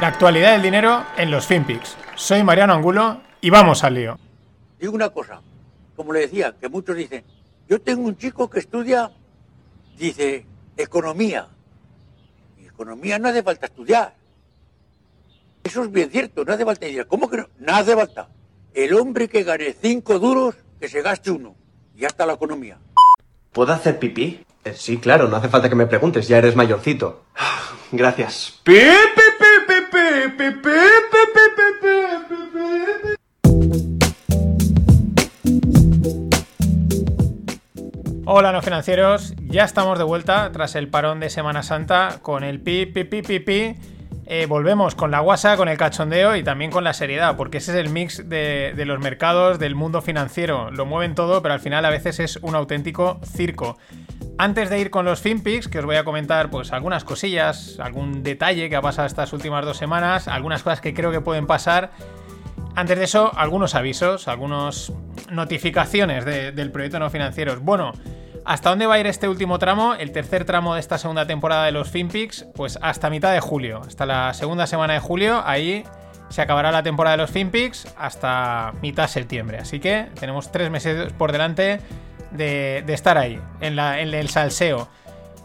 La actualidad del dinero en los FinPix. Soy Mariano Angulo y vamos al lío. Digo una cosa, como le decía, que muchos dicen, yo tengo un chico que estudia, dice, economía. Y economía no hace falta estudiar. Eso es bien cierto, no hace falta estudiar. ¿Cómo que no? No hace falta. El hombre que gane cinco duros, que se gaste uno. Y ya está la economía. ¿Puedo hacer pipí? Eh, sí, claro, no hace falta que me preguntes, ya eres mayorcito. Gracias. Pi, pi, Hola no financieros, ya estamos de vuelta tras el parón de Semana Santa con el pi pi pi. Eh, volvemos con la guasa, con el cachondeo y también con la seriedad, porque ese es el mix de los mercados, del mundo financiero. Lo mueven todo, pero al final a veces es un auténtico circo. Antes de ir con los FinPix, que os voy a comentar pues algunas cosillas, algún detalle que ha pasado estas últimas dos semanas, algunas cosas que creo que pueden pasar. Antes de eso, algunos avisos, algunas notificaciones de- del proyecto no financieros. Bueno, ¿hasta dónde va a ir este último tramo? El tercer tramo de esta segunda temporada de los FinPix, pues hasta mitad de julio, hasta la segunda semana de julio, ahí se acabará la temporada de los FinPix hasta mitad septiembre. Así que tenemos tres meses por delante de, estar ahí, en, el salseo.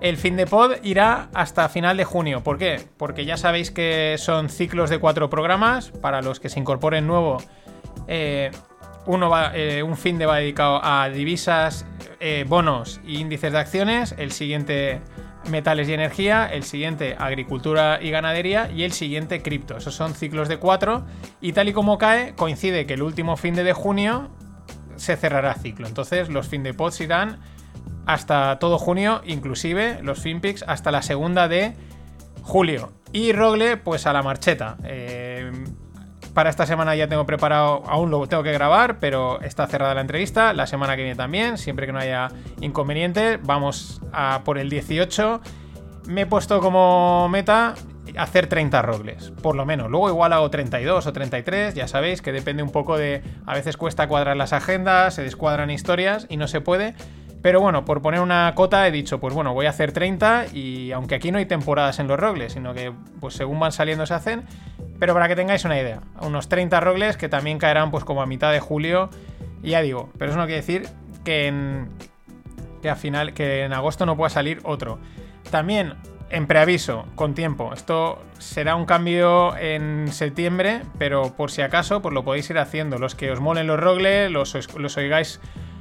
El fin de pod irá hasta final de junio. ¿Por qué? Porque ya sabéis que son ciclos de cuatro programas. Para los que se incorporen nuevo, eh, uno eh, un fin de va dedicado a divisas, eh, bonos y índices de acciones. El siguiente, metales y energía. El siguiente, agricultura y ganadería. Y el siguiente, cripto. Esos son ciclos de cuatro. Y tal y como cae, coincide que el último fin de, de junio se cerrará ciclo. Entonces, los fin de pods irán hasta todo junio, inclusive los FinPix hasta la segunda de julio. Y Rogle, pues a la marcheta. Eh, para esta semana ya tengo preparado, aún lo tengo que grabar, pero está cerrada la entrevista. La semana que viene también, siempre que no haya inconveniente. Vamos por el 18. Me he puesto como meta hacer 30 rogles, por lo menos. Luego igual hago 32 o 33, ya sabéis que depende un poco de... A veces cuesta cuadrar las agendas, se descuadran historias y no se puede. Pero bueno, por poner una cota he dicho, pues bueno, voy a hacer 30 y aunque aquí no hay temporadas en los rogles, sino que pues según van saliendo se hacen. Pero para que tengáis una idea, unos 30 rogles que también caerán pues como a mitad de julio. Y ya digo, pero eso no quiere decir que en, que a final, que en agosto no pueda salir otro. También en preaviso, con tiempo. Esto será un cambio en septiembre, pero por si acaso, pues lo podéis ir haciendo. Los que os molen los rogles, los, os- los oigáis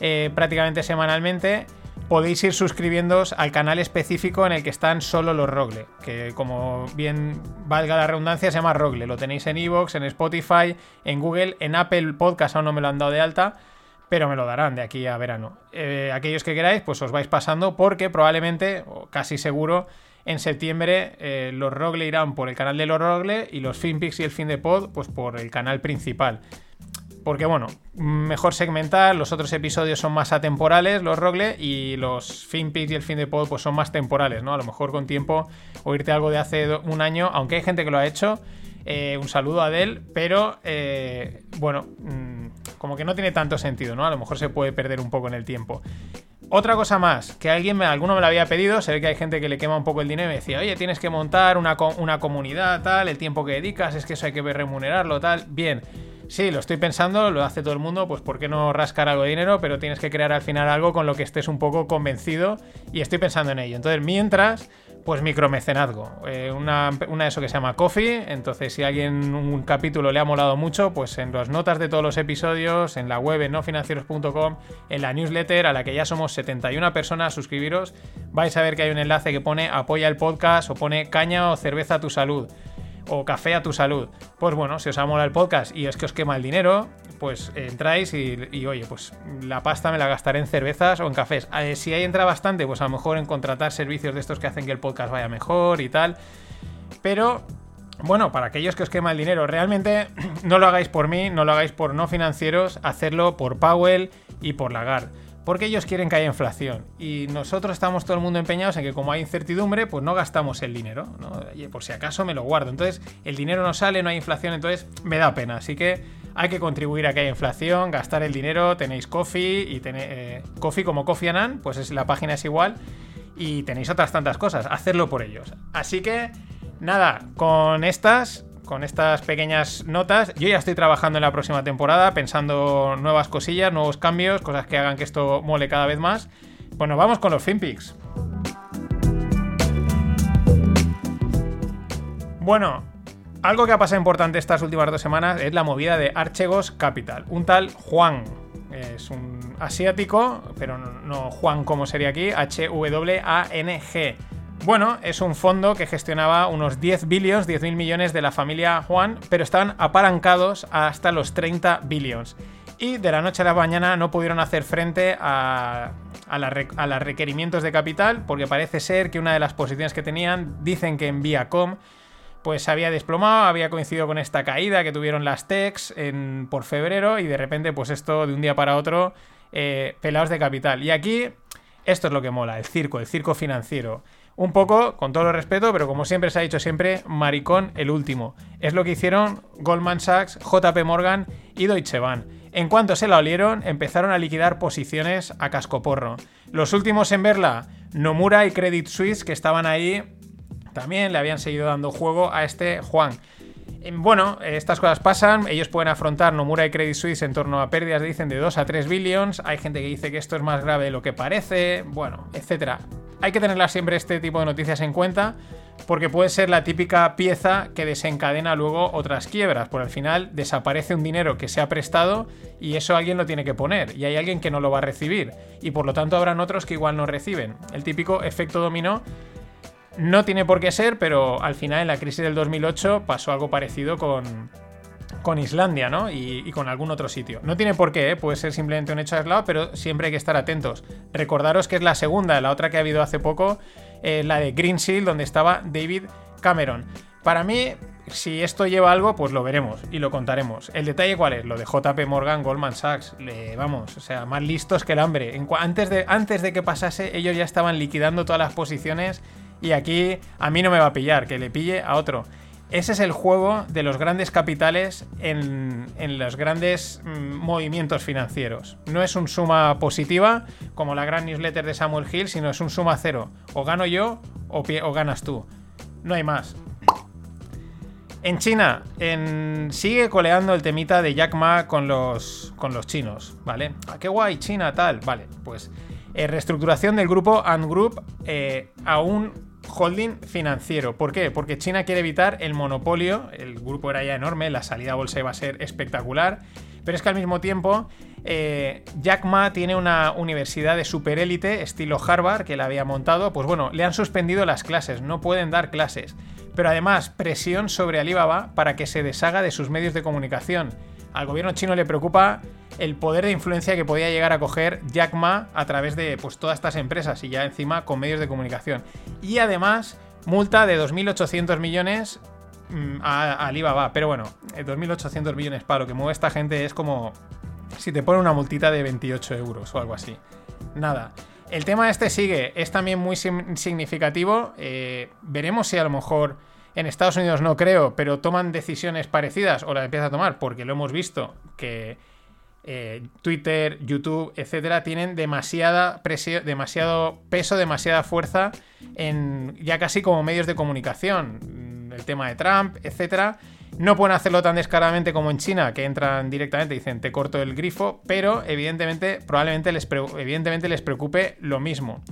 eh, prácticamente semanalmente, podéis ir suscribiéndoos al canal específico en el que están solo los Rogle, que como bien valga la redundancia se llama Rogle. Lo tenéis en Evox, en Spotify, en Google, en Apple Podcast aún no me lo han dado de alta, pero me lo darán de aquí a verano. Eh, aquellos que queráis, pues os vais pasando porque probablemente, o casi seguro, en septiembre eh, los Rogle irán por el canal de los Rogle y los FinPix y el Fin de Pod pues por el canal principal. Porque bueno, mejor segmentar, los otros episodios son más atemporales, los Rogle, y los FinPix y el fin de pod pues son más temporales, ¿no? A lo mejor con tiempo oírte algo de hace un año, aunque hay gente que lo ha hecho. eh, un saludo a Adel, pero eh, bueno, mm, como que no tiene tanto sentido, ¿no? A lo mejor se puede perder un poco en el tiempo. Otra cosa más, que alguien me, alguno me lo había pedido, se ve que hay gente que le quema un poco el dinero y me decía, oye, tienes que montar una, una comunidad, tal, el tiempo que dedicas, es que eso hay que remunerarlo, tal. Bien, sí, lo estoy pensando, lo hace todo el mundo, pues ¿por qué no rascar algo de dinero? Pero tienes que crear al final algo con lo que estés un poco convencido y estoy pensando en ello. Entonces, mientras, pues micromecenazgo. Eh, una, una de eso que se llama Coffee. Entonces, si a alguien un capítulo le ha molado mucho, pues en las notas de todos los episodios, en la web en nofinancieros.com, en la newsletter, a la que ya somos 71 personas, suscribiros, vais a ver que hay un enlace que pone apoya el podcast o pone caña o cerveza a tu salud o café a tu salud. Pues bueno, si os ha molado el podcast y es que os quema el dinero, pues eh, entráis y, y, oye, pues la pasta me la gastaré en cervezas o en cafés. Eh, si ahí entra bastante, pues a lo mejor en contratar servicios de estos que hacen que el podcast vaya mejor y tal. Pero bueno, para aquellos que os quema el dinero, realmente no lo hagáis por mí, no lo hagáis por no financieros, hacerlo por Powell y por Lagarde. Porque ellos quieren que haya inflación. Y nosotros estamos todo el mundo empeñados en que como hay incertidumbre, pues no gastamos el dinero. ¿no? Por si acaso me lo guardo. Entonces, el dinero no sale, no hay inflación, entonces me da pena. Así que hay que contribuir a que haya inflación, gastar el dinero. Tenéis Coffee y tenéis eh, Coffee como Coffee Anan, pues es, la página es igual. Y tenéis otras tantas cosas. Hacerlo por ellos. Así que Nada, con estas, con estas pequeñas notas, yo ya estoy trabajando en la próxima temporada, pensando nuevas cosillas, nuevos cambios, cosas que hagan que esto mole cada vez más. Bueno, vamos con los FinPix. Bueno, algo que ha pasado importante estas últimas dos semanas es la movida de Archegos Capital. Un tal Juan, es un asiático, pero no Juan como sería aquí, H-W-A-N-G. Bueno, es un fondo que gestionaba unos 10 billions, 10 mil millones de la familia Juan, pero estaban apalancados hasta los 30 billions. Y de la noche a la mañana no pudieron hacer frente a, los requerimientos de capital, porque parece ser que una de las posiciones que tenían, dicen que en Viacom, pues había desplomado, había coincidido con esta caída que tuvieron las techs en, por febrero y de repente pues esto de un día para otro eh, pelados de capital. Y aquí esto es lo que mola, el circo, el circo financiero. Un poco, con todo el respeto, pero como siempre se ha dicho siempre, maricón el último. Es lo que hicieron Goldman Sachs, JP Morgan y Deutsche Bank. En cuanto se la olieron, empezaron a liquidar posiciones a cascoporro. Los últimos en verla, Nomura y Credit Suisse, que estaban ahí también le habían seguido dando juego a este Juan. Bueno, estas cosas pasan, ellos pueden afrontar Nomura y Credit Suisse en torno a pérdidas, dicen, de 2 a 3 billions, hay gente que dice que esto es más grave de lo que parece, bueno, etcétera. Hay que tenerla siempre este tipo de noticias en cuenta, porque puede ser la típica pieza que desencadena luego otras quiebras, por al final desaparece un dinero que se ha prestado y eso alguien lo tiene que poner, y hay alguien que no lo va a recibir, y por lo tanto habrán otros que igual no reciben. El típico efecto dominó no tiene por qué ser, pero al final en la crisis del 2008 pasó algo parecido con, con Islandia, ¿no? Y, con algún otro sitio. No tiene por qué, ¿eh? puede ser simplemente un hecho aislado, pero siempre hay que estar atentos. Recordaros que es la segunda, la otra que ha habido hace poco, eh, la de Green Seal, donde estaba David Cameron. Para mí, si esto lleva algo, pues lo veremos y lo contaremos. El detalle cuál es, lo de JP Morgan, Goldman Sachs, vamos, o sea, más listos que el hambre. antes, de, antes de que pasase, ellos ya estaban liquidando todas las posiciones y aquí a mí no me va a pillar, que le pille a otro. Ese es el juego de los grandes capitales en, los grandes mm, movimientos financieros. No es un suma positiva como la gran newsletter de Samuel Hill, sino es un suma cero. O gano yo o, o ganas tú. No hay más. En China, sigue coleando el temita de Jack Ma con los, con los chinos, ¿vale? ¿A qué guay China tal? Vale, pues eh, reestructuración del grupo Ant Group eh, a un holding financiero. ¿Por qué? Porque China quiere evitar el monopolio, el grupo era ya enorme, la salida a bolsa iba a ser espectacular, pero es que al mismo tiempo eh, Jack Ma tiene una universidad de superélite estilo Harvard que la había montado, pues bueno, le han suspendido las clases, no pueden dar clases, pero además presión sobre Alibaba para que se deshaga de sus medios de comunicación. Al gobierno chino le preocupa el poder de influencia que podía llegar a coger Jack Ma a través de pues, todas estas empresas y ya encima con medios de comunicación. Y además, multa de 2.800 millones mm, a, Alibaba. Pero bueno, 2.800 eh, millones para lo que mueve esta gente es como si te pone una multita de 28 euros o algo así. Nada. El tema este sigue, es también muy significativo. Eh, veremos si a lo mejor en Estados Unidos no creo, pero toman decisiones parecidas o la empieza a tomar, porque lo hemos visto que eh, Twitter, YouTube, etcétera, tienen demasiada presión, demasiado peso, demasiada fuerza en ya casi como medios de comunicación. El tema de Trump, etcétera. No pueden hacerlo tan descaradamente como en China, que entran directamente y dicen te corto el grifo, pero evidentemente, probablemente les, evidentemente les preocupe lo mismo.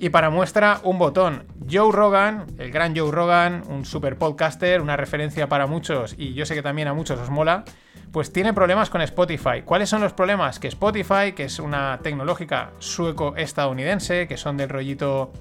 Y para muestra, un botón. Joe Rogan, el gran Joe Rogan, un super podcaster, una referencia para muchos, y yo sé que también a muchos os mola, pues tiene problemas con Spotify. ¿Cuáles son los problemas? Que Spotify, que es una tecnológica sueco-estadounidense, que son del rollito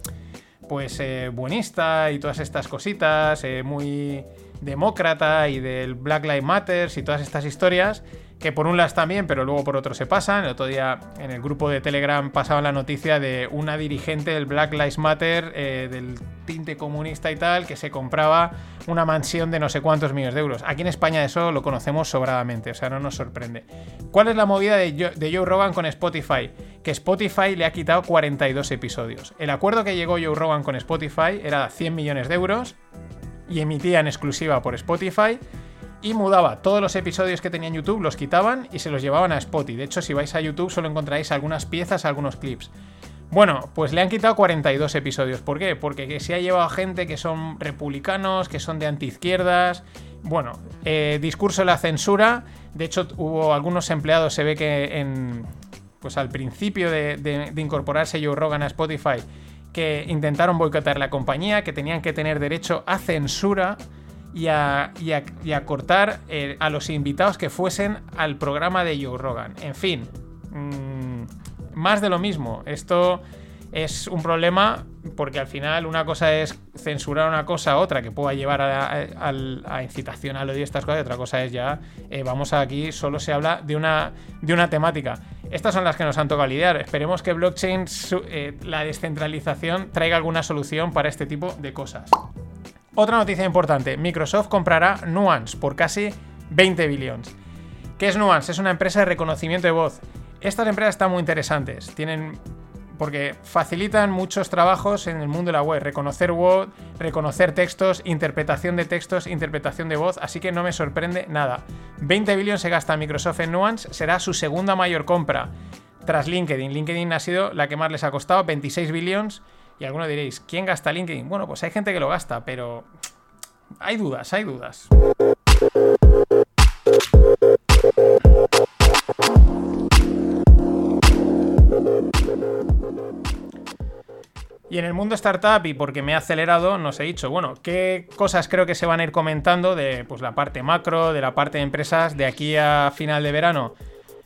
pues eh, buenista y todas estas cositas, eh, muy demócrata y del Black Lives Matter y todas estas historias, que por un lado están bien, pero luego por otro se pasan. El otro día en el grupo de Telegram pasaba la noticia de una dirigente del Black Lives Matter, eh, del tinte comunista y tal, que se compraba una mansión de no sé cuántos millones de euros. Aquí en España eso lo conocemos sobradamente, o sea, no nos sorprende. ¿Cuál es la movida de Joe, de Joe Rogan con Spotify? Que Spotify le ha quitado 42 episodios. El acuerdo que llegó Joe Rogan con Spotify era 100 millones de euros y emitía en exclusiva por Spotify y mudaba todos los episodios que tenía en YouTube, los quitaban y se los llevaban a Spotify. De hecho, si vais a YouTube solo encontráis algunas piezas, algunos clips. Bueno, pues le han quitado 42 episodios. ¿Por qué? Porque se ha llevado gente que son republicanos, que son de antiizquierdas. Bueno, eh, discurso de la censura. De hecho, hubo algunos empleados, se ve que en. Pues al principio de, incorporarse Joe Rogan a Spotify, que intentaron boicotar la compañía, que tenían que tener derecho a censura y a, cortar eh, a los invitados que fuesen al programa de Joe Rogan. En fin. Mmm, más de lo mismo. Esto es un problema porque al final una cosa es censurar una cosa a otra que pueda llevar a, incitación al odio y estas cosas y otra cosa es ya, eh, vamos aquí, solo se habla de una, de una temática. Estas son las que nos han tocado lidiar. Esperemos que blockchain, eh, la descentralización, traiga alguna solución para este tipo de cosas. Otra noticia importante, Microsoft comprará Nuance por casi 20 billones. ¿Qué es Nuance? Es una empresa de reconocimiento de voz. Estas empresas están muy interesantes. Tienen. Porque facilitan muchos trabajos en el mundo de la web. Reconocer web, reconocer textos, interpretación de textos, interpretación de voz. Así que no me sorprende nada. 20 billones se gasta Microsoft en Nuance. Será su segunda mayor compra tras LinkedIn. LinkedIn ha sido la que más les ha costado, 26 billones. Y algunos diréis, ¿quién gasta LinkedIn? Bueno, pues hay gente que lo gasta, pero hay dudas, hay dudas. Y en el mundo startup, y porque me he acelerado, nos he dicho, bueno, qué cosas creo que se van a ir comentando de pues, la parte macro, de la parte de empresas, de aquí a final de verano.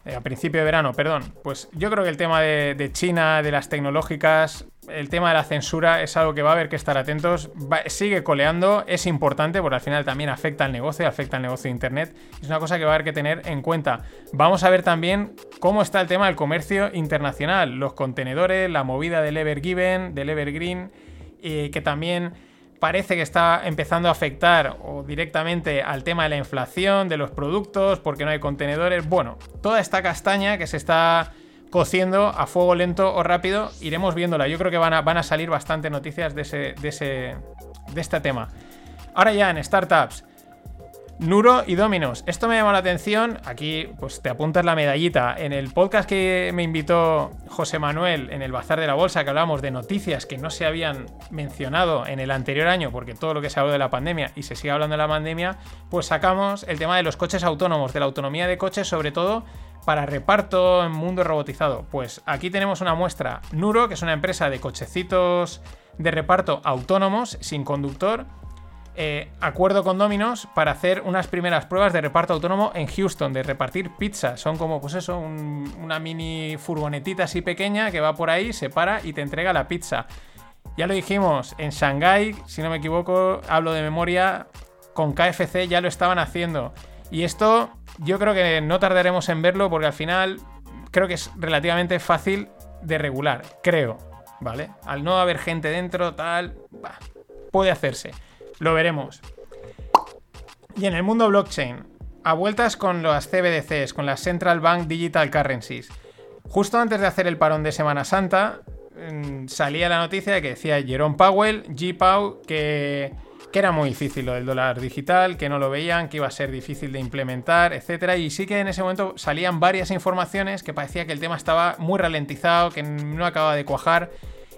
Eh, a principio de verano, perdón, pues yo creo que el tema de, China, de las tecnológicas, el tema de la censura es algo que va a haber que estar atentos. sigue coleando, es importante porque al final también afecta al negocio, afecta al negocio de Internet. Es una cosa que va a haber que tener en cuenta. Vamos a ver también cómo está el tema del comercio internacional, los contenedores, la movida del Evergiven, del Evergreen, y que también parece que está empezando a afectar o directamente al tema de la inflación, de los productos, porque no hay contenedores. Bueno, toda esta castaña que se está cociendo a fuego lento o rápido, iremos viéndola. Yo creo que van a, van a salir bastante noticias de, ese, de, ese, de este tema. Ahora ya en startups. Nuro y Dominos. Esto me llamó la atención. Aquí, pues te apuntas la medallita. En el podcast que me invitó José Manuel en el Bazar de la Bolsa, que hablamos de noticias que no se habían mencionado en el anterior año, porque todo lo que se habló de la pandemia y se sigue hablando de la pandemia, pues sacamos el tema de los coches autónomos, de la autonomía de coches, sobre todo para reparto en mundo robotizado. Pues aquí tenemos una muestra. Nuro, que es una empresa de cochecitos de reparto autónomos, sin conductor eh, acuerdo con Domino's para hacer unas primeras pruebas de reparto autónomo en Houston, de repartir pizza. Son como, pues eso, una mini furgonetita así pequeña que va por ahí, se para y te entrega la pizza. Ya lo dijimos, en Shanghái, si no me equivoco, hablo de memoria, con KFC ya lo estaban haciendo. Y esto yo creo que no tardaremos en verlo porque al final creo que es relativamente fácil de regular, creo, ¿vale? Al no haber gente dentro, tal, puede hacerse. Lo veremos. Y en el mundo blockchain, a vueltas con las CBDCs, con las Central Bank Digital Currencies. Justo antes de hacer el parón de Semana Santa, mm, salía la noticia que decía Jerome Powell, G-Pow, que, que era muy difícil lo del dólar digital, que no lo veían, que iba a ser difícil de implementar, etc. Y sí que en ese momento salían varias informaciones que parecía que el tema estaba muy ralentizado, que no acababa de cuajar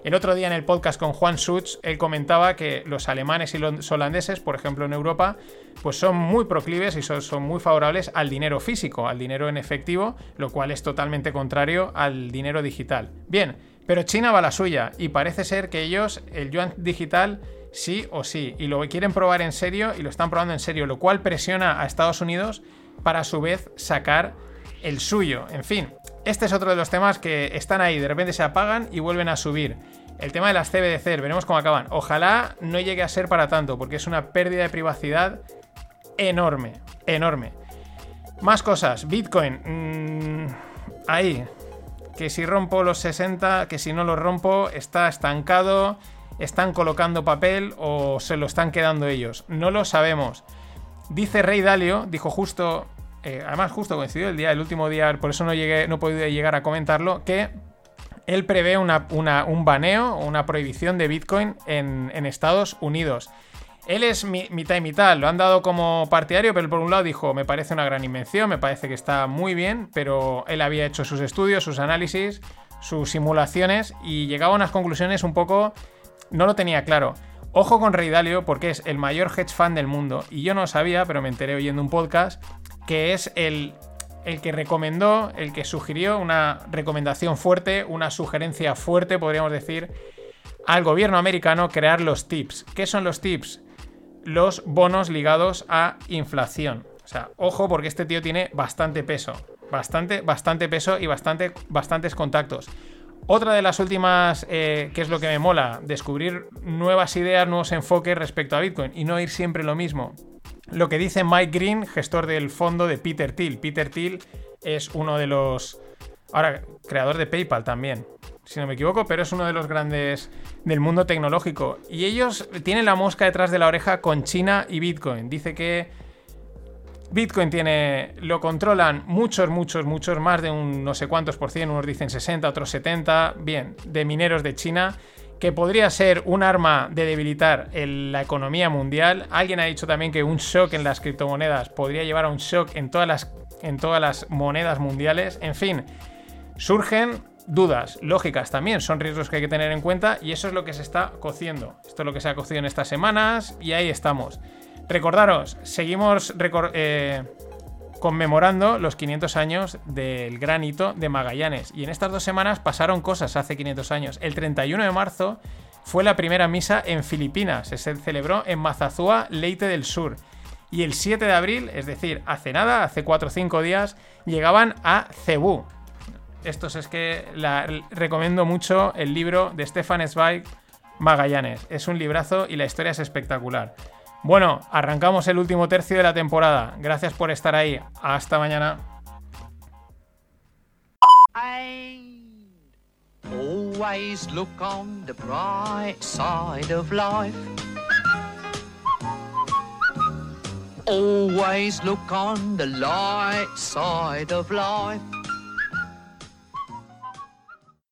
el otro día en el podcast con Juan Schutz, él comentaba que los alemanes y los holandeses, por ejemplo en Europa, pues son muy proclives y son, muy favorables al dinero físico, al dinero en efectivo, lo cual es totalmente contrario al dinero digital. Bien, pero China va a la suya y parece ser que ellos, el yuan digital, sí o sí, y lo quieren probar en serio y lo están probando en serio, lo cual presiona a Estados Unidos para a su vez sacar el suyo. En fin, este es otro de los temas que están ahí, de repente se apagan y vuelven a subir. El tema de las CBDC, veremos cómo acaban. Ojalá no llegue a ser para tanto, porque es una pérdida de privacidad enorme, enorme. Más cosas, Bitcoin. Mm, ahí. Que si rompo los 60, que si no los rompo, está estancado, están colocando papel o se lo están quedando ellos. No lo sabemos. Dice Rey Dalio, dijo justo eh, además justo coincidió el día, el último día, por eso no, llegué, no podido llegar a comentarlo, que él prevé una, un baneo una prohibición de Bitcoin en, Estados Unidos. Él es mitad y mitad, lo han dado como partidario, pero por un lado dijo, me parece una gran invención, me parece que está muy bien, pero él había hecho sus estudios, sus análisis, sus simulaciones y llegaba a unas conclusiones un poco... No lo tenía claro. Ojo con Rey Dalio porque es el mayor hedge fund del mundo y yo no sabía, pero me enteré oyendo un podcast, que es el, el que recomendó, el que sugirió una recomendación fuerte, una sugerencia fuerte, podríamos decir, al gobierno americano crear los tips. ¿Qué son los tips? Los bonos ligados a inflación. O sea, ojo porque este tío tiene bastante peso. Bastante, bastante peso y bastante, bastantes contactos. Otra de las últimas, eh, que es lo que me mola, descubrir nuevas ideas, nuevos enfoques respecto a Bitcoin y no ir siempre lo mismo. Lo que dice Mike Green, gestor del fondo de Peter Thiel. Peter Thiel es uno de los... Ahora, creador de PayPal también, si no me equivoco, pero es uno de los grandes del mundo tecnológico. Y ellos tienen la mosca detrás de la oreja con China y Bitcoin. Dice que Bitcoin tiene, lo controlan muchos, muchos, muchos, más de un no sé cuántos por cien, unos dicen 60, otros 70, bien, de mineros de China, que podría ser un arma de debilitar la economía mundial. Alguien ha dicho también que un shock en las criptomonedas podría llevar a un shock en todas las, en todas las monedas mundiales. En fin, surgen dudas lógicas también, son riesgos que hay que tener en cuenta y eso es lo que se está cociendo. Esto es lo que se ha cocido en estas semanas y ahí estamos. Recordaros, seguimos eh, conmemorando los 500 años del gran hito de Magallanes. Y en estas dos semanas pasaron cosas hace 500 años. El 31 de marzo fue la primera misa en Filipinas. Se celebró en Mazazúa, Leite del Sur. Y el 7 de abril, es decir, hace nada, hace 4 o 5 días, llegaban a Cebú. Esto es que recomiendo mucho el libro de Stefan Zweig, Magallanes. Es un librazo y la historia es espectacular. Bueno, arrancamos el último tercio de la temporada. Gracias por estar ahí. Hasta mañana. Always look on the bright side of life. Always look on the light side of life.